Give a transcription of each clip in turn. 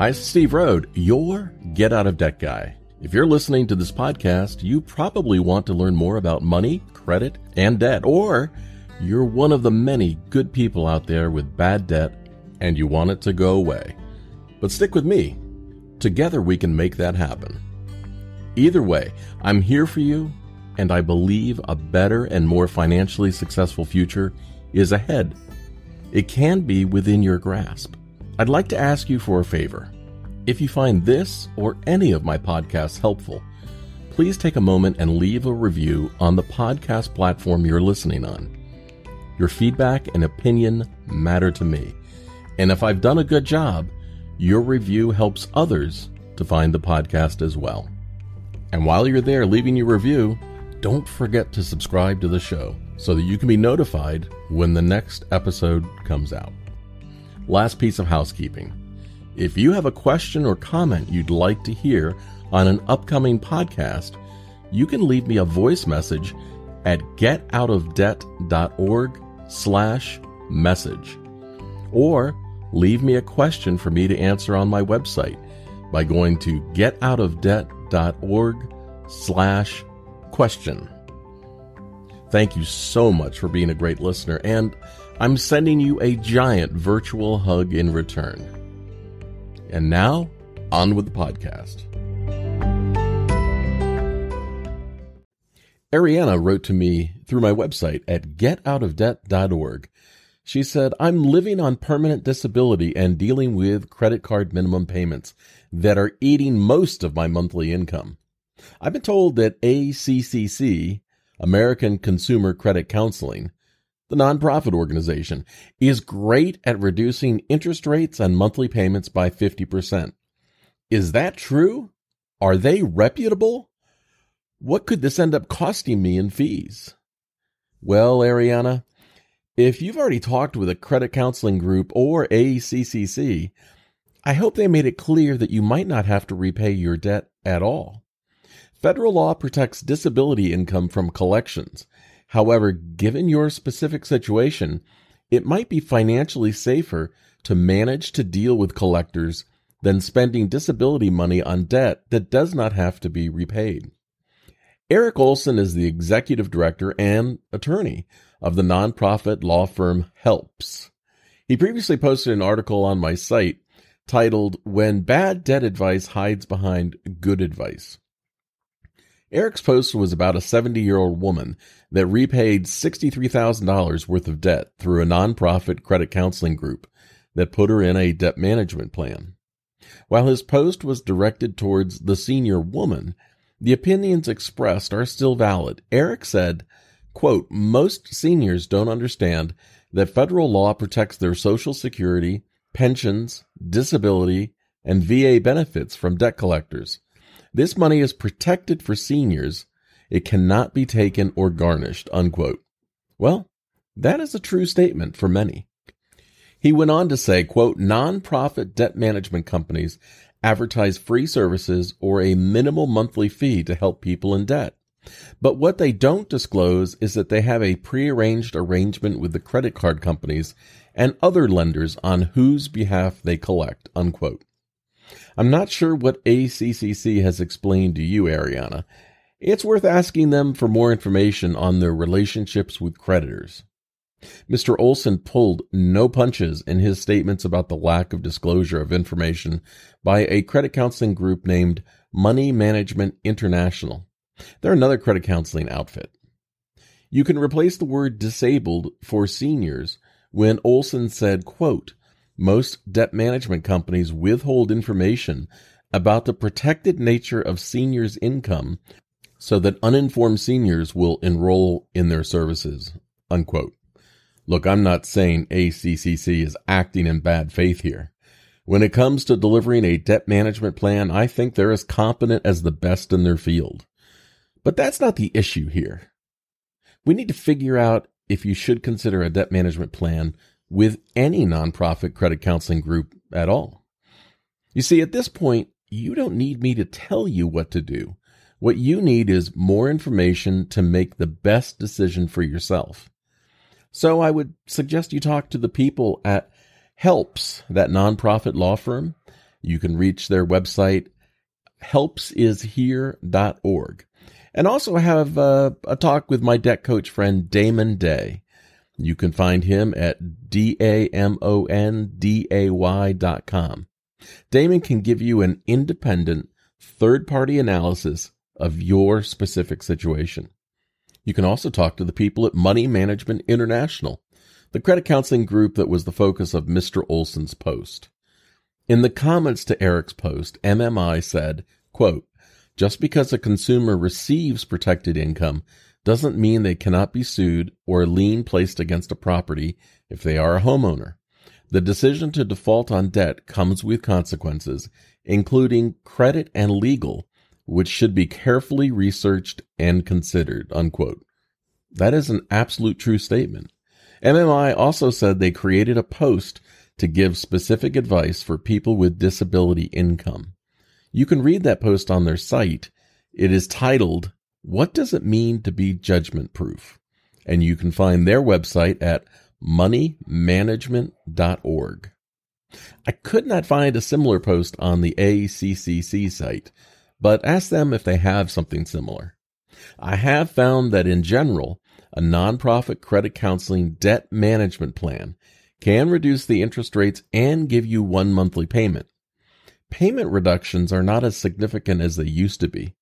Hi, Steve Rhode, your Get Out of Debt guy. If you're listening to this podcast, you probably want to learn more about money, credit, and debt, or you're one of the many good people out there with bad debt and you want it to go away. But stick with me. Together we can make that happen. Either way, I'm here for you, and I believe a better and more financially successful future is ahead. It can be within your grasp. I'd like to ask you for a favor. If you find this or any of my podcasts helpful, please take a moment and leave a review on the podcast platform you're listening on. Your feedback and opinion matter to me. And if I've done a good job, your review helps others to find the podcast as well. And while you're there leaving your review, don't forget to subscribe to the show so that you can be notified when the next episode comes out. Last piece of housekeeping. If you have a question or comment you'd like to hear on an upcoming podcast, you can leave me a voice message at getoutofdebt.org slash message. Or leave me a question for me to answer on my website by going to getoutofdebt.org slash question. Thank you so much for being a great listener, and I'm sending you a giant virtual hug in return. And now, on with the podcast. Ariana wrote to me through my website at getoutofdebt.org. She said, I'm living on permanent disability and dealing with credit card minimum payments that are eating most of my monthly income. I've been told that ACCC, American Consumer Credit Counseling, the nonprofit organization, is great at reducing interest rates on monthly payments by 50%. Is that true? Are they reputable? What could this end up costing me in fees? Well, Ariana, if you've already talked with a credit counseling group or ACCC, I hope they made it clear that you might not have to repay your debt at all. Federal law protects disability income from collections. However, given your specific situation, it might be financially safer to manage to deal with collectors than spending disability money on debt that does not have to be repaid. Eric Olson is the executive director and attorney of the nonprofit law firm Helps. He previously posted an article on my site titled When Bad Debt Advice Hides Behind Good Advice. Eric's post was about a 70 year old woman that repaid $63,000 worth of debt through a nonprofit credit counseling group that put her in a debt management plan. While his post was directed towards the senior woman, the opinions expressed are still valid. Eric said, quote, most seniors don't understand that federal law protects their social security, pensions, disability, and VA benefits from debt collectors. This money is protected for seniors. It cannot be taken or garnished, unquote. Well, that is a true statement for many. He went on to say, quote, nonprofit debt management companies advertise free services or a minimal monthly fee to help people in debt. But what they don't disclose is that they have a prearranged arrangement with the credit card companies and other lenders on whose behalf they collect, unquote. I'm not sure what ACCC has explained to you, Ariana. It's worth asking them for more information on their relationships with creditors. Mr. Olson pulled no punches in his statements about the lack of disclosure of information by a credit counseling group named Money Management International. They're another credit counseling outfit. You can replace the word disabled for seniors when Olson said, quote, most debt management companies withhold information about the protected nature of seniors' income so that uninformed seniors will enroll in their services. Unquote. Look, I'm not saying ACCC is acting in bad faith here. When it comes to delivering a debt management plan, I think they're as competent as the best in their field. But that's not the issue here. We need to figure out if you should consider a debt management plan with any nonprofit credit counseling group at all. You see, at this point, you don't need me to tell you what to do. What you need is more information to make the best decision for yourself. So I would suggest you talk to the people at Helps, that nonprofit law firm, You can reach their website, helpsishere.org. And also have uh, a talk with my debt coach friend Damon Day. You can find him at D-A-M-O-N-D-A-Y dot com. Damon can give you an independent third party analysis of your specific situation. You can also talk to the people at Money Management International, the credit counseling group that was the focus of Mr. Olson's post. In the comments to Eric's post, MMI said, quote, just because a consumer receives protected income doesn't mean they cannot be sued or a lien placed against a property if they are a homeowner. The decision to default on debt comes with consequences, including credit and legal, which should be carefully researched and considered. Unquote. That is an absolute true statement. MMI also said they created a post to give specific advice for people with disability income. You can read that post on their site. It is titled, What Does It Mean to Be Judgment Proof? And you can find their website at moneymanagement.org. I could not find a similar post on the ACCC site, but ask them if they have something similar. I have found that in general, a nonprofit credit counseling debt management plan can reduce the interest rates and give you one monthly payment. Payment reductions are not as significant as they used to be.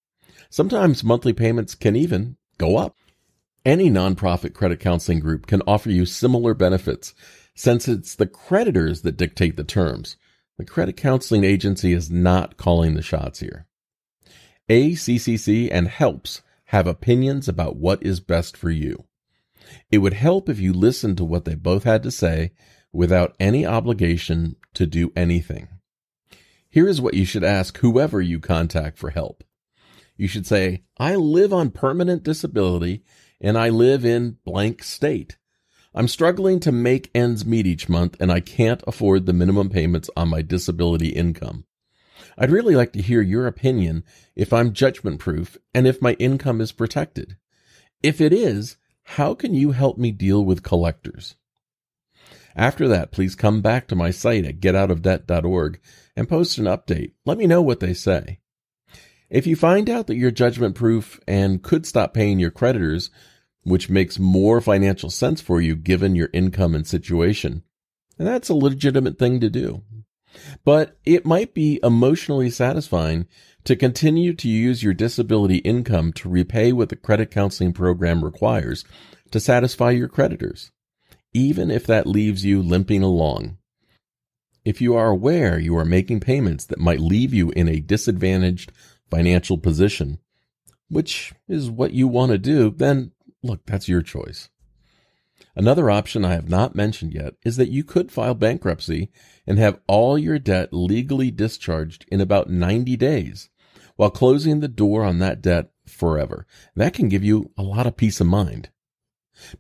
Sometimes monthly payments can even go up. Any nonprofit credit counseling group can offer you similar benefits since it's the creditors that dictate the terms. The credit counseling agency is not calling the shots here. ACCC and HELPS have opinions about what is best for you. It would help if you listened to what they both had to say without any obligation to do anything. Here is what you should ask whoever you contact for help. You should say, I live on permanent disability and I live in blank state. I'm struggling to make ends meet each month and I can't afford the minimum payments on my disability income. I'd really like to hear your opinion if I'm judgment proof and if my income is protected. If it is, how can you help me deal with collectors? After that, please come back to my site at getoutofdebt.org and post an update. Let me know what they say. If you find out that you're judgment proof and could stop paying your creditors, which makes more financial sense for you given your income and situation, and that's a legitimate thing to do. But it might be emotionally satisfying to continue to use your disability income to repay what the credit counseling program requires to satisfy your creditors, even if that leaves you limping along. If you are aware you are making payments that might leave you in a disadvantaged financial position, which is what you want to do, then look, that's your choice. Another option I have not mentioned yet is that you could file bankruptcy and have all your debt legally discharged in about 90 days while closing the door on that debt forever. That can give you a lot of peace of mind.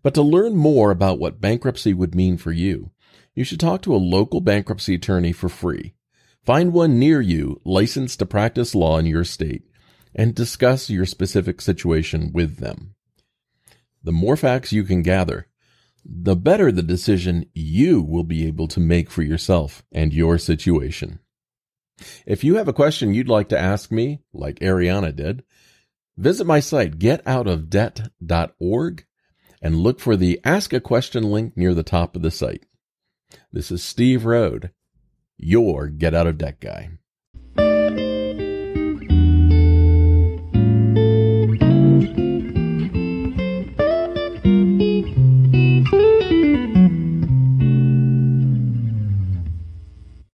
But to learn more about what bankruptcy would mean for you, you should talk to a local bankruptcy attorney for free. Find one near you licensed to practice law in your state and discuss your specific situation with them. The more facts you can gather, the better the decision you will be able to make for yourself and your situation. If you have a question you'd like to ask me, like Ariana did, visit my site getoutofdebt.org and look for the Ask a Question link near the top of the site. This is Steve Rhode, your Get Out of Debt guy.